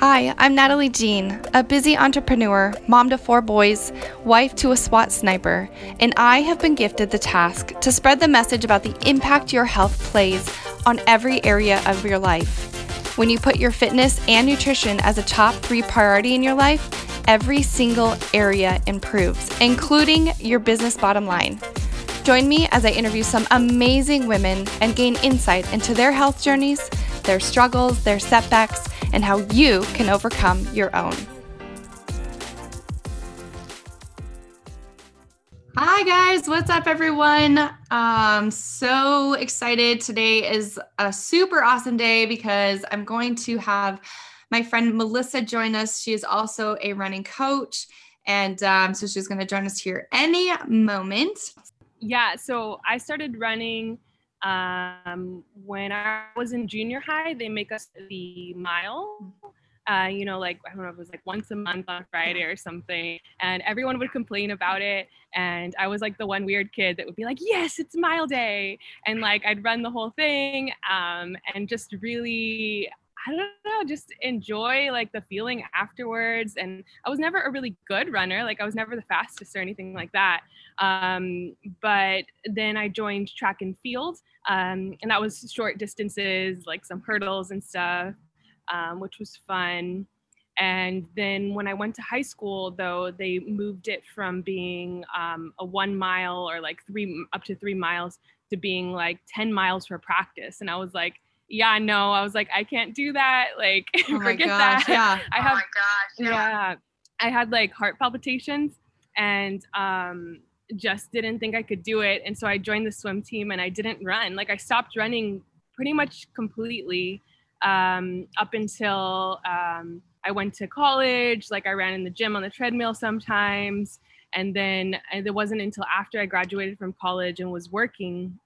Hi, I'm Natalie Jean, a busy entrepreneur, mom to four boys, wife to a SWAT sniper, and I have been gifted the task to spread the message about the impact your health plays on every area of your life. When you put your fitness and nutrition as a top three priority in your life, every single area improves, including your business bottom line. Join me as I interview some amazing women and gain insight into their health journeys, their struggles, their setbacks, and how you can overcome your own. Hi guys, what's up everyone? Um so excited. Today is a super awesome day because I'm going to have my friend Melissa join us. She is also a running coach and um, so she's going to join us here any moment. Yeah, so I started running um, when I was in junior high. They make us the mile. Uh, you know, like I don't know, it was like once a month on Friday or something, and everyone would complain about it. And I was like the one weird kid that would be like, "Yes, it's mile day," and like I'd run the whole thing, um, and just really I don't know, just enjoy like the feeling afterwards. And I was never a really good runner. Like I was never the fastest or anything like that. Um, but then I joined track and field, um, and that was short distances, like some hurdles and stuff, um, which was fun. And then when I went to high school, though, they moved it from being um, a one mile or like three up to three miles to being like 10 miles for practice. And I was like, yeah, no, I was like, I can't do that. Like, oh forget gosh, that. Yeah. I have, oh my gosh. Yeah. yeah, I had like heart palpitations and um, just didn't think I could do it. And so I joined the swim team and I didn't run. Like, I stopped running pretty much completely um, up until um, I went to college. Like, I ran in the gym on the treadmill sometimes. And then and it wasn't until after I graduated from college and was working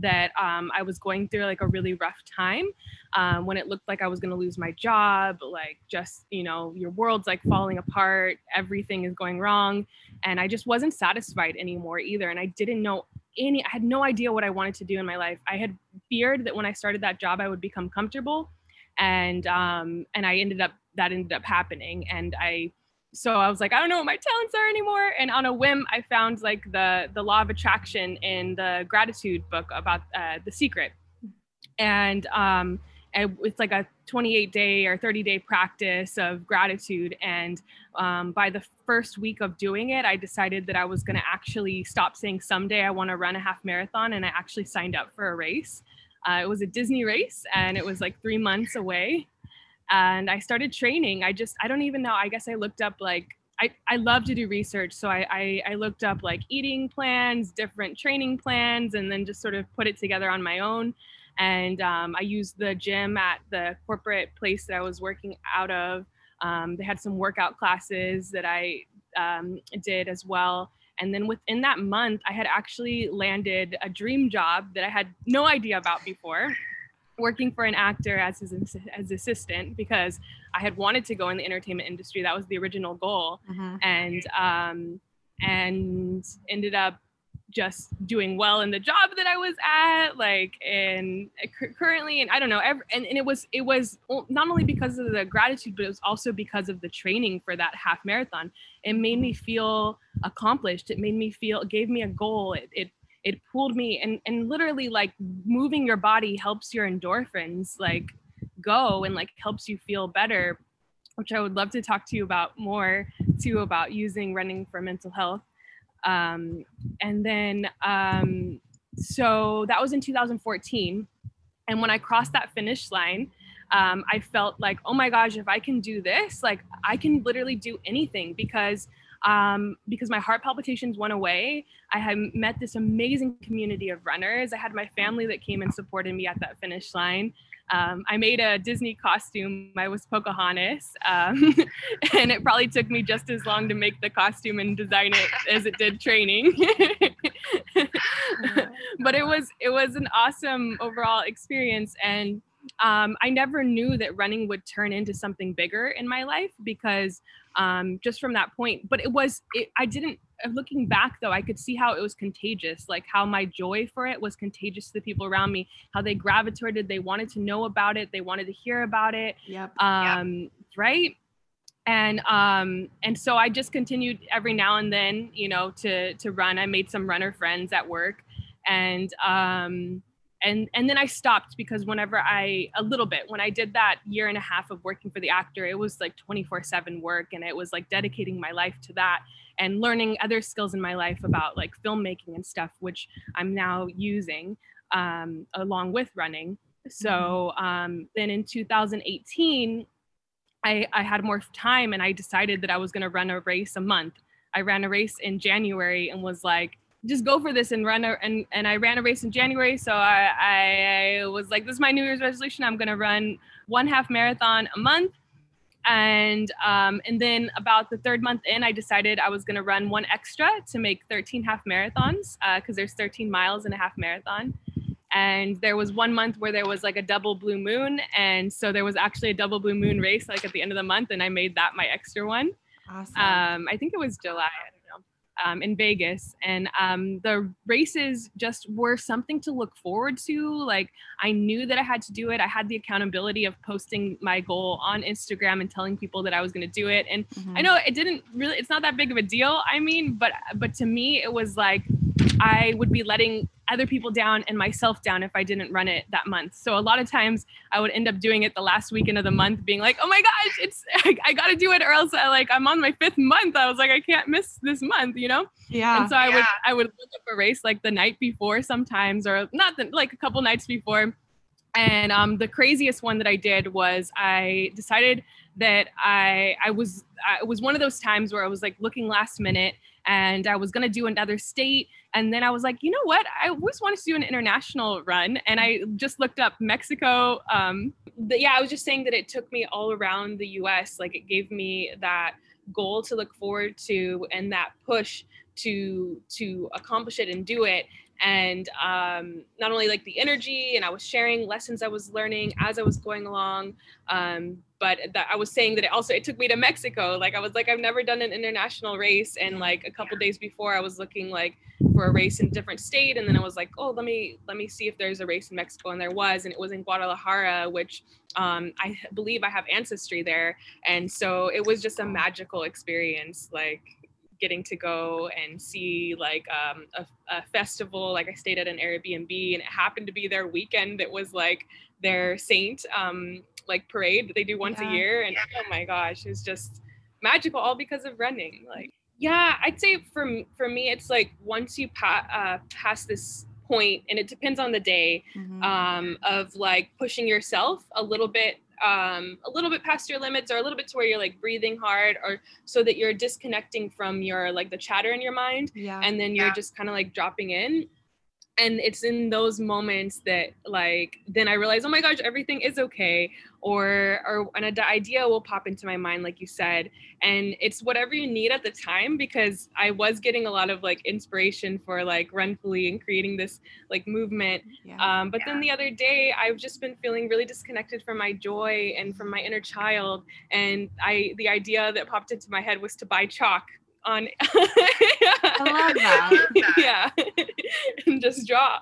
that um, I was going through like a really rough time um, when it looked like I was going to lose my job, like just, you know, your world's like falling apart, everything is going wrong. And I just wasn't satisfied anymore either. And I didn't know any, I had no idea what I wanted to do in my life. I had feared that when I started that job, I would become comfortable. And, um, and I ended up, that ended up happening. And I, so I was like, I don't know what my talents are anymore. And on a whim, I found like the the law of attraction in the gratitude book about uh, the secret, and um, and it's like a 28 day or 30 day practice of gratitude. And um, by the first week of doing it, I decided that I was going to actually stop saying someday I want to run a half marathon, and I actually signed up for a race. Uh, it was a Disney race, and it was like three months away and I started training. I just I don't even know. I guess I looked up like I, I love to do research. So I, I, I looked up like eating plans, different training plans, and then just sort of put it together on my own. And um, I used the gym at the corporate place that I was working out of. Um, they had some workout classes that I um, did as well. And then within that month, I had actually landed a dream job that I had no idea about before working for an actor as his as assistant because I had wanted to go in the entertainment industry. That was the original goal, Mm-hmm. and um, and ended up just doing well in the job that I was at, like and currently, and I don't know, every, and, and it was it was not only because of the gratitude, but it was also because of the training for that half marathon. It made me feel accomplished. It made me feel, it gave me a goal. It, it it pulled me and and literally like moving your body helps your endorphins like go and like helps you feel better which i would love to talk to you about more too about using running for mental health. Um, and then um, so that was in 2014 and when i crossed that finish line um, i felt like oh my gosh if i can do this like i can literally do anything because um, because my heart palpitations went away. I had met this amazing community of runners. I had my family that came and supported me at that finish line. Um, I made a Disney costume. I was Pocahontas, um, and it probably took me just as long to make the costume and design it as it did training. but it was it was an awesome overall experience, and um, I never knew that running would turn into something bigger in my life because um, just from that point. But it was, it, I didn't, uh, looking back though, I could see how it was contagious, like how my joy for it was contagious to the people around me, how they gravitated, they wanted to know about it, they wanted to hear about it. Yep. Um, right? And um, and so I just continued every now and then, you know, to to run. I made some runner friends at work, and um, and and then I stopped because whenever I a little bit when I did that year and a half of working for the actor, it was like 24/7 work, and it was like dedicating my life to that and learning other skills in my life about like filmmaking and stuff, which I'm now using um, along with running. So mm-hmm. um, then in 2018, I, I had more time and I decided that I was going to run a race a month. I ran a race in January and was like, just go for this and run a, and and I ran a race in January. So I, I was like, this is my New Year's resolution. I'm gonna run one half marathon a month. And um, and then about the third month in, I decided I was gonna run one extra to make 13 half marathons because uh, there's 13 miles in a half marathon and there was one month where there was like a double blue moon and so there was actually a double blue moon race like at the end of the month and i made that my extra one awesome. um, i think it was july i don't know um, in vegas and um, the races just were something to look forward to like i knew that i had to do it i had the accountability of posting my goal on instagram and telling people that i was going to do it and mm-hmm. i know it didn't really it's not that big of a deal i mean but but to me it was like i would be letting other people down and myself down if I didn't run it that month. So a lot of times I would end up doing it the last weekend of the month, being like, "Oh my gosh, it's I, I got to do it, or else I like I'm on my fifth month." I was like, I can't miss this month, you know? Yeah. And so I yeah. would I would look up a race like the night before sometimes, or not the, like a couple nights before. And um, the craziest one that I did was I decided that I I was I, was one of those times where I was like looking last minute and I was gonna do another state and then I was like, you know what? I always wanted to do an international run. And I just looked up Mexico. Um, yeah, I was just saying that it took me all around the US. Like it gave me that goal to look forward to and that push to to accomplish it and do it and um, not only like the energy and i was sharing lessons i was learning as i was going along um, but that i was saying that it also it took me to mexico. Like i was like i've never done an international race and like a couple days before i was looking like for a race in a different state and then i was like oh let me let me see if there's a race in mexico and there was and it was in guadalajara which um, i believe i have ancestry there and so it was just a magical experience like getting to go and see like um, a, a, festival. Like I stayed at an Airbnb, and it happened to be their weekend. It was like their saint um, like parade that they do once yeah. a year, and oh my gosh, it's just magical, all because of running. Like yeah, I'd say for for me, it's like once you pa- uh, pass this point, and it depends on the day mm-hmm. um, of like pushing yourself a little bit um, a little bit past your limits or a little bit to where you're like breathing hard or so that you're disconnecting from your like the chatter in your mind yeah. and then you're yeah. just kind of like dropping in and it's in those moments that like then i realize oh my gosh everything is okay or or an idea will pop into my mind like you said and it's whatever you need at the time because i was getting a lot of like inspiration for like runfully and creating this like movement yeah. um, but yeah. then the other day i've just been feeling really disconnected from my joy and from my inner child and i the idea that popped into my head was to buy chalk on I love that. yeah. and just draw.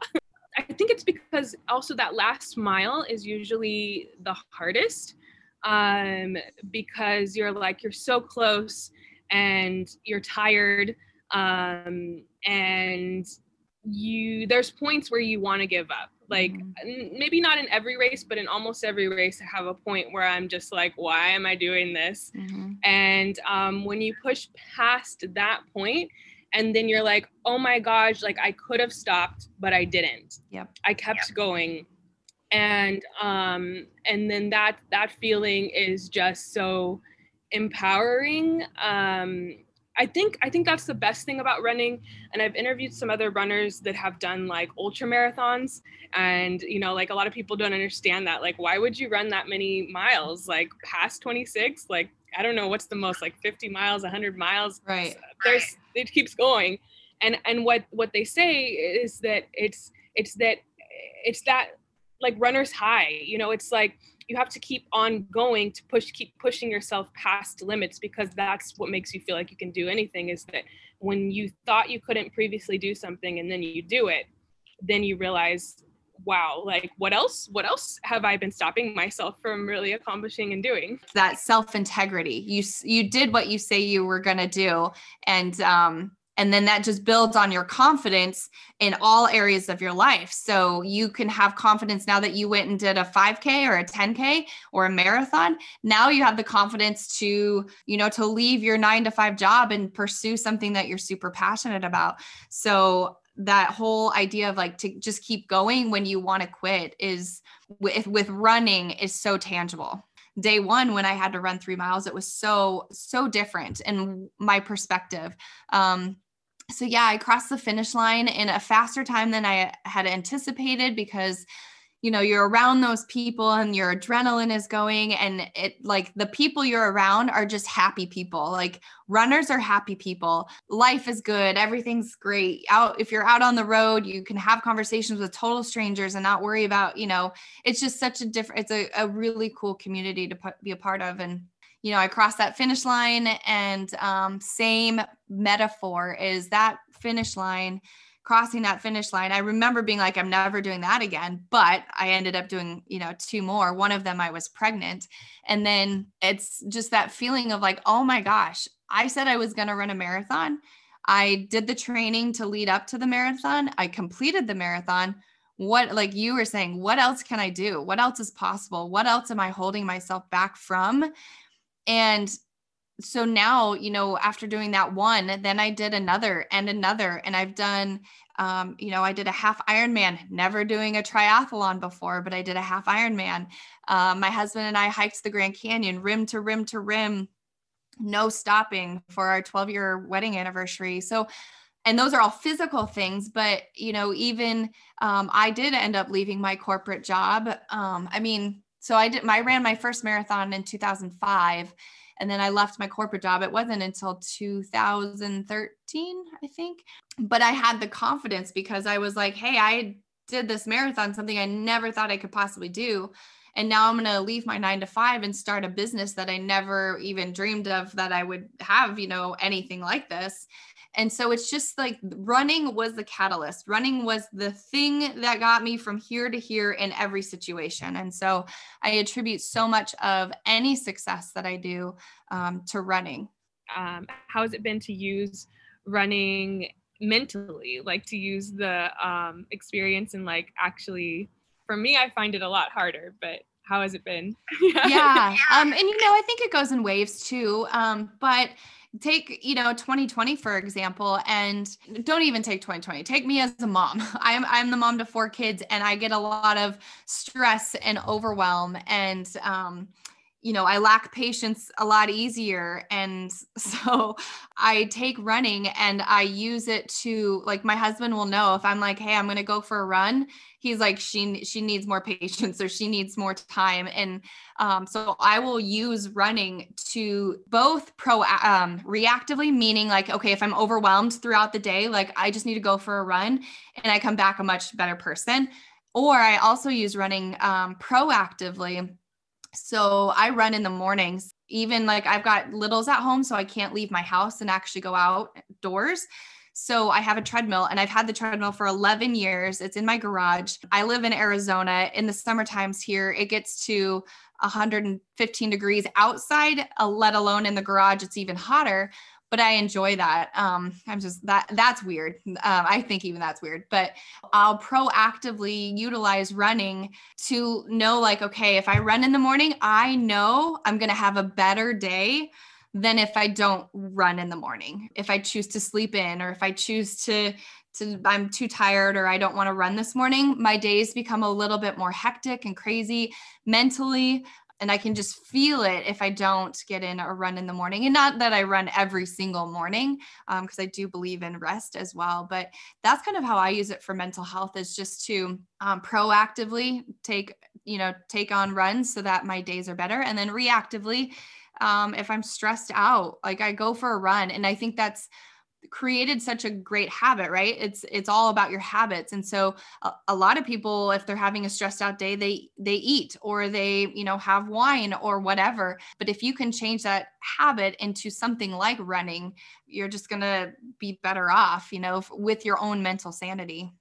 I think it's because also that last mile is usually the hardest um, because you're like you're so close and you're tired um, and you there's points where you want to give up like mm-hmm. maybe not in every race but in almost every race i have a point where i'm just like why am i doing this mm-hmm. And um, when you push past that point and then you're like oh my gosh like i could have stopped but i didn't yep i kept yep. going and um and then that that feeling is just so empowering um I think I think that's the best thing about running. And I've interviewed some other runners that have done like ultra marathons, and you know, like a lot of people don't understand that. Like, why would you run that many miles? Like past 26? Like I don't know what's the most like 50 miles, 100 miles. Right. Uh, there's it keeps going, and and what what they say is that it's it's that it's that like runner's high. You know, it's like you have to keep on going to push keep pushing yourself past limits because that's what makes you feel like you can do anything is that when you thought you couldn't previously do something and then you do it then you realize wow, like what else? What else have I been stopping myself from really accomplishing and doing? That self integrity. You you did what you say you were gonna do, and um, and then that just builds on your confidence in all areas of your life so you can have confidence now that you went and did a 5k or a 10k or a marathon now you have the confidence to you know to leave your 9 to 5 job and pursue something that you're super passionate about so that whole idea of like to just keep going when you want to quit is with with running is so tangible. Day one when i had to run three miles it was so so different in my perspective. Um so yeah i crossed the finish line in a faster time than i had anticipated because you know you're around those people and your adrenaline is going and it like the people you're around are just happy people. Like runners are happy people. Life is good. Everything's great. Out if you're out on the road you can have conversations with total strangers and not worry about you know it's just such a different it's a, a really cool community to be a part of. And you know i crossed that finish line and um, same metaphor is that finish line crossing that finish line, I remember being like, I'm never doing that again. But I ended up doing, you know, two more. One of them I was pregnant. And then it's just that feeling of like, oh my gosh, I said I was going to run a marathon. I did the training to lead up to the marathon. I completed the marathon. What, like you were saying, what else can I do? What else is possible? What else am I holding myself back from? And so now you know after doing that one then i did another and another and i've done um, you know i did a half ironman never doing a triathlon before but i did a half ironman. Um, my husband and i hiked the grand canyon rim to rim to rim no stopping for our 12 year wedding anniversary. So and those are all physical things but you know even um, i did end up leaving my corporate job. Um, i mean so i did i ran my first marathon in 2005 and then I left my corporate job. It wasn't until 2013, I think. But I had the confidence because I was like, hey, I did this marathon, something I never thought I could possibly do. And now I'm going to leave my nine to five and start a business that I never even dreamed of that I would have, you know, anything like this. And so it's just like running was the catalyst. Running was the thing that got me from here to here in every situation. And so I attribute so much of any success that I do um, to running. Um, how has it been to use running mentally, like to use the um, experience and like actually? For me, I find it a lot harder, but how has it been? yeah. Um, and you know, I think it goes in waves too. Um, but take you know 2020 for example and don't even take 2020 take me as a mom i'm i'm the mom to four kids and i get a lot of stress and overwhelm and um you know, I lack patience a lot easier. And so I take running and I use it to like my husband will know if I'm like, hey, I'm gonna go for a run. He's like, she she needs more patience or she needs more time. And um, so I will use running to both pro um, reactively, meaning like, okay, if I'm overwhelmed throughout the day, like I just need to go for a run and I come back a much better person. Or I also use running um, proactively so I run in the mornings, even like I've got littles at home, so I can't leave my house and actually go outdoors. So I have a treadmill and I've had the treadmill for 11 years. It's in my garage. I live in Arizona. In the summer times here, it gets to 115 degrees outside, uh, let alone in the garage, it's even hotter but I enjoy that. Um, I'm just that that's weird. Um, I think even that's weird, but I'll proactively utilize running to know like, okay, if I run in the morning, I know I'm going to have a better day than if I don't run in the morning. If I choose to sleep in or if I choose to to I'm too tired or I don't want to run this morning, my days become a little bit more hectic and crazy mentally and I can just feel it if I don't get in a run in the morning. And not that I run every single morning, because um, I do believe in rest as well. But that's kind of how I use it for mental health is just to um, proactively take, you know, take on runs so that my days are better, and then reactively, um, if I'm stressed out, like I go for a run, and I think that's created such a great habit right? It's it's all about your habits. And so a, a, lot of people if they're having a stressed out day they they eat or they you know have wine or whatever. But if you can change that habit into something like running you're just going to be better off you know with your own mental sanity.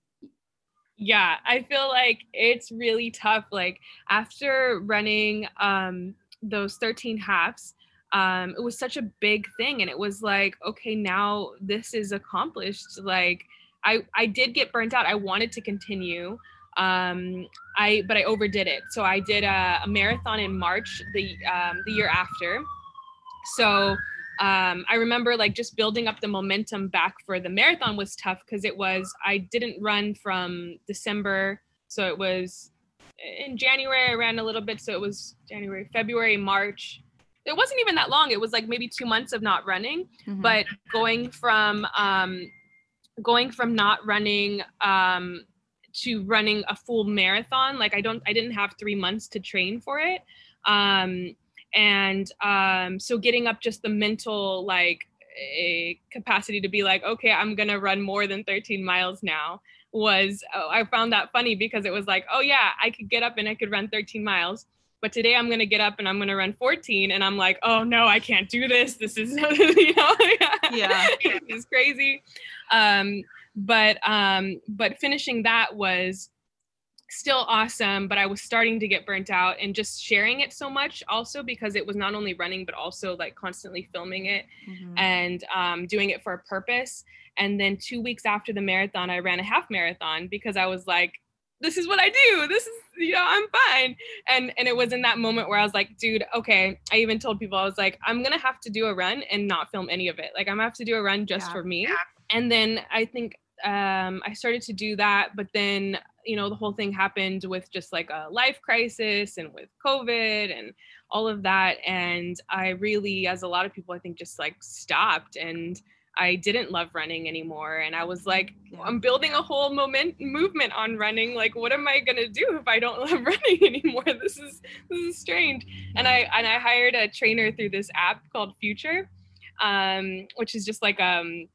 Yeah, I feel like it's really tough. Like after running um, those 13 halves, um, it was such a big thing. And it was like, okay, now this is accomplished. Like I, I did get burnt out. I wanted to continue. Um, I, but I overdid it. So I did a, a marathon in March, the, um, the year after. So um, I remember like just building up the momentum back for the marathon was tough because it was I didn't run from December, so it was in January I ran a little bit, so it was January, February, March. It wasn't even that long. It was like maybe two months of not running, mm-hmm. but going from um, going from not running um, to running a full marathon, like I don't, I didn't have three months to train for it. Um, and um, so getting up just the mental like a capacity to be like okay i'm gonna run more than 13 miles now was oh, i found that funny because it was like oh yeah i could get up and i could run 13 miles but today i'm going to get up and i'm going to run 14 and i'm like oh no i can't do this this is you know yeah it's crazy um but um but finishing that was still awesome, but I was starting to get burnt out and just sharing it so much also because it was not only running, but also like constantly filming it mm-hmm. and um, doing it for a purpose. And then two weeks after the marathon, I ran a half marathon because I was like, this is what I do. This is, you know, I'm fine. And and it was in that moment where I was like, dude, okay. I even told people I was like, I'm gonna have to do a run and not film any of it. Like I'm gonna have to do a run just yeah. for me. Yeah. And then I think um, I started to do that, but then you know the whole thing happened with just like a life crisis and with covid and all of that and i really as a lot of people i think just like stopped and i didn't love running anymore and i was like yeah. i'm building a whole moment movement on running like what am i going to do if i don't love running anymore this is this is strange and i and i hired a trainer through this app called future um, which is just like um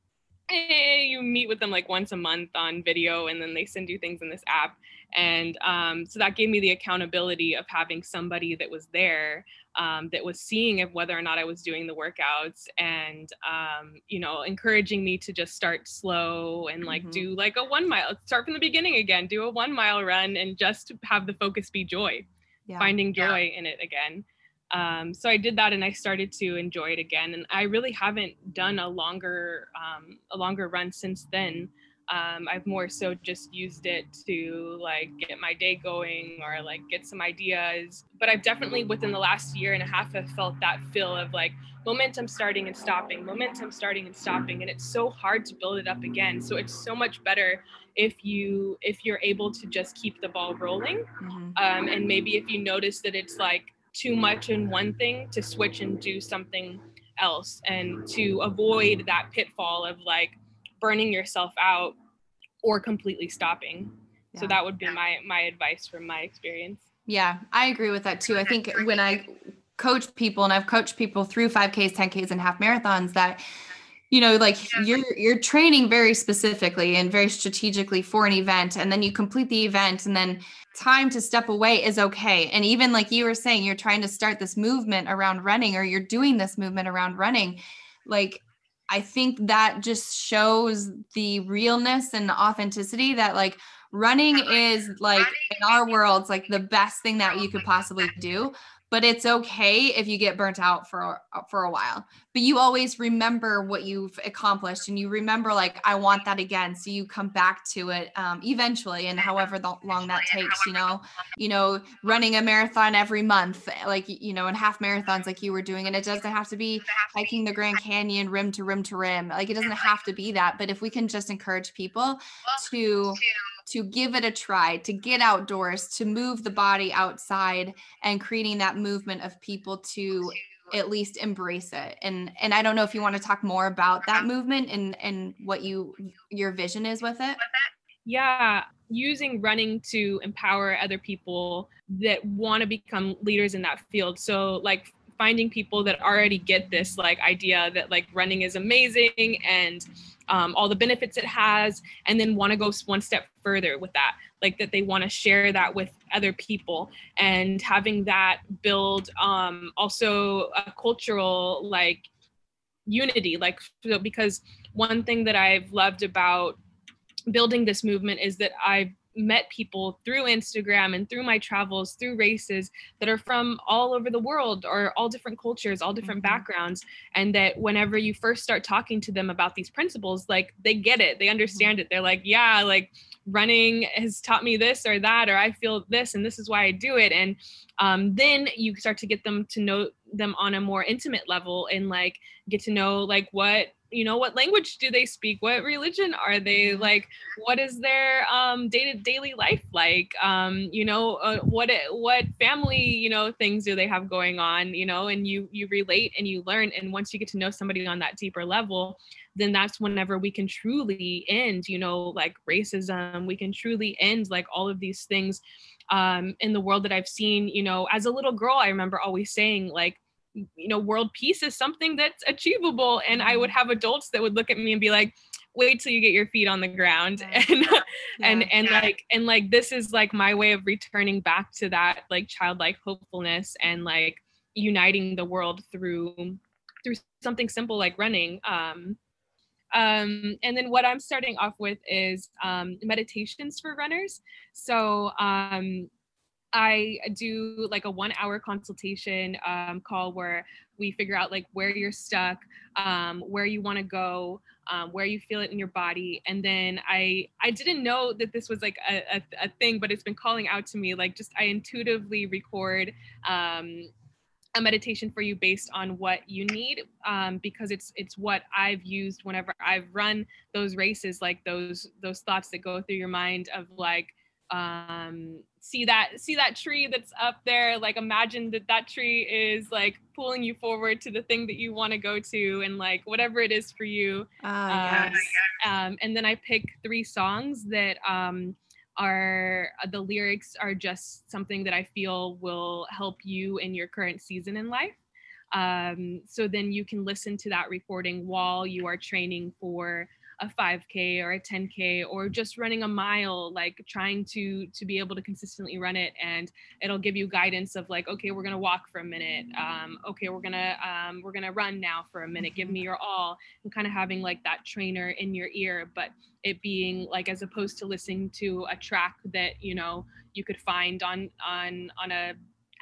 you meet with them like once a month on video and then they send you things in this app and um, so that gave me the accountability of having somebody that was there um, that was seeing if whether or not i was doing the workouts and um, you know encouraging me to just start slow and like mm-hmm. do like a one mile start from the beginning again do a one mile run and just have the focus be joy yeah. finding joy yeah. in it again um, so I did that and I started to enjoy it again. And I really haven't done a longer um, a longer run since then. Um, I've more so just used it to like get my day going or like get some ideas. But I've definitely within the last year and a half have felt that feel of like momentum starting and stopping, momentum starting and stopping, and it's so hard to build it up again. So it's so much better if you if you're able to just keep the ball rolling, mm-hmm. um, and maybe if you notice that it's like too much in one thing to switch and do something else and to avoid that pitfall of like burning yourself out or completely stopping. Yeah. So that would be my my advice from my experience. Yeah, I agree with that too. I think when I coach people and I've coached people through 5Ks, 10Ks and half marathons that you know like you're you're training very specifically and very strategically for an event and then you complete the event and then time to step away is okay. And even like you were saying you're trying to start this movement around running or you're doing this movement around running. Like i think that just shows the realness and the authenticity that like running is like in our worlds like the best thing that you could possibly do but it's okay if you get burnt out for for a while. But you always remember what you've accomplished and you remember like i want that again. So you come back to it um, eventually and however long that takes you know? you know running a marathon every month like you know and half marathons like you were doing and it doesn't have to be hiking the grand canyon rim to rim to rim. Like it doesn't have to be that but if we can just encourage people to to give it a try, to get outdoors, to move the body outside and creating that movement of people to at least embrace it. And and I don't know if you want to talk more about that movement and and what you your vision is with it. Yeah, using running to empower other people that want to become leaders in that field. So like finding people that already get this like idea that like running is amazing and um, all the benefits it has, and then want to go one step further with that, like that they want to share that with other people, and having that build um, also a cultural like unity, like because one thing that I've loved about building this movement is that I've met people through Instagram and through my travels, through races that are from all over the world or all different cultures, all different mm-hmm. backgrounds. And that whenever you first start talking to them about these principles, like they get it, they mm-hmm. understand it. They're like, yeah, like running has taught me this or that, or I feel this and this is why I do it. And um, then you start to get them to know them on a more intimate level and like get to know like what you know what language do they speak? What religion are they? Mm-hmm. like what is their um daily daily life like? Um you know uh, what what family you know things do they have going on you know and you you relate and you learn and once you get to know somebody on that deeper level then that's whenever we can truly end you know like racism. We can truly end like all of these things um in the world that i've seen you know. As a little girl i remember always saying like you know world peace is something that's achievable and i would mm-hmm. have adults that would look at me and be like wait till you get your feet on the ground and yeah. and and yeah. like and like this is like my way of returning back to that like childlike hopefulness and like uniting the world through through something simple like running um um, and then what I'm starting off with is um, meditations for runners. So um, I do like a one hour consultation um, call where we figure out like where you're stuck, um, where you want to go, um, where you feel it in your body. And then I I didn't know that this was like a, a, a thing, but it's been calling out to me like just I intuitively record um, a meditation for you based on what you need um, because it's it's what I've used whenever I've run those races like those those thoughts that go through your mind of like um see that see that tree that's up there. Like imagine that that tree is like pulling you forward to the thing that you want to go to and like whatever it is for you. Uh, yes. um, and then i pick three songs that um are the lyrics are just something that i feel will help you in your current season in life. Um, so then you can listen to that recording while you are training for a 5k or a 10k or just running a mile like trying to to be able to consistently run it and it'll give you guidance of like okay we're gonna walk for a minute um, okay we're gonna um, we're gonna run now for a minute give me your all and kind of having like that trainer in your ear but it being like as opposed to listening to a track that you know you could find on on on a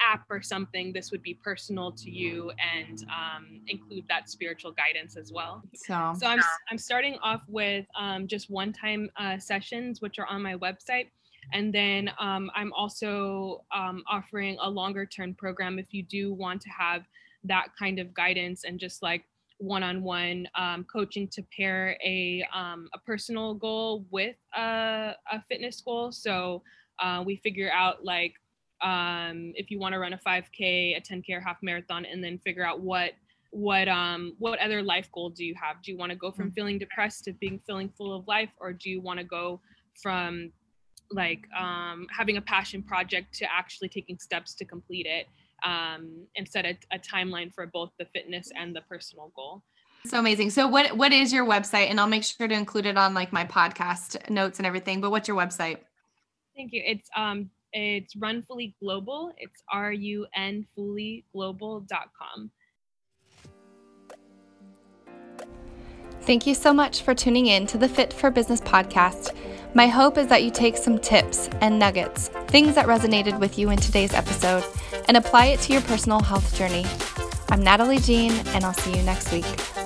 app or something, this would be personal to you and um, include that spiritual guidance as well. So, so I'm, I'm starting off with um, just one time uh, sessions, which are on my website. And then um, I'm also um, offering a longer term program if you do want to have that kind of guidance and just like one-on-one um, coaching to pair a um, a personal goal with a, a fitness goal. So uh, we figure out like um, if you want to run a 5k a 10k or half marathon and then figure out what what um what other life goal do you have do you want to go from mm. feeling depressed to being feeling full of life or do you want to go from like um, having a passion project to actually taking steps to complete it um, and set a, a timeline for both the fitness and the personal goal so amazing. So what what is your website? And I'll make sure to include it on like my podcast notes and everything. But what's your website? Thank you. It's um it's Run Fully Global. It's R U N Fully Global.com. Thank you so much for tuning in to the Fit for Business podcast. My hope is that you take some tips and nuggets, things that resonated with you in today's episode, and apply it to your personal health journey. I'm Natalie Jean, and I'll see you next week.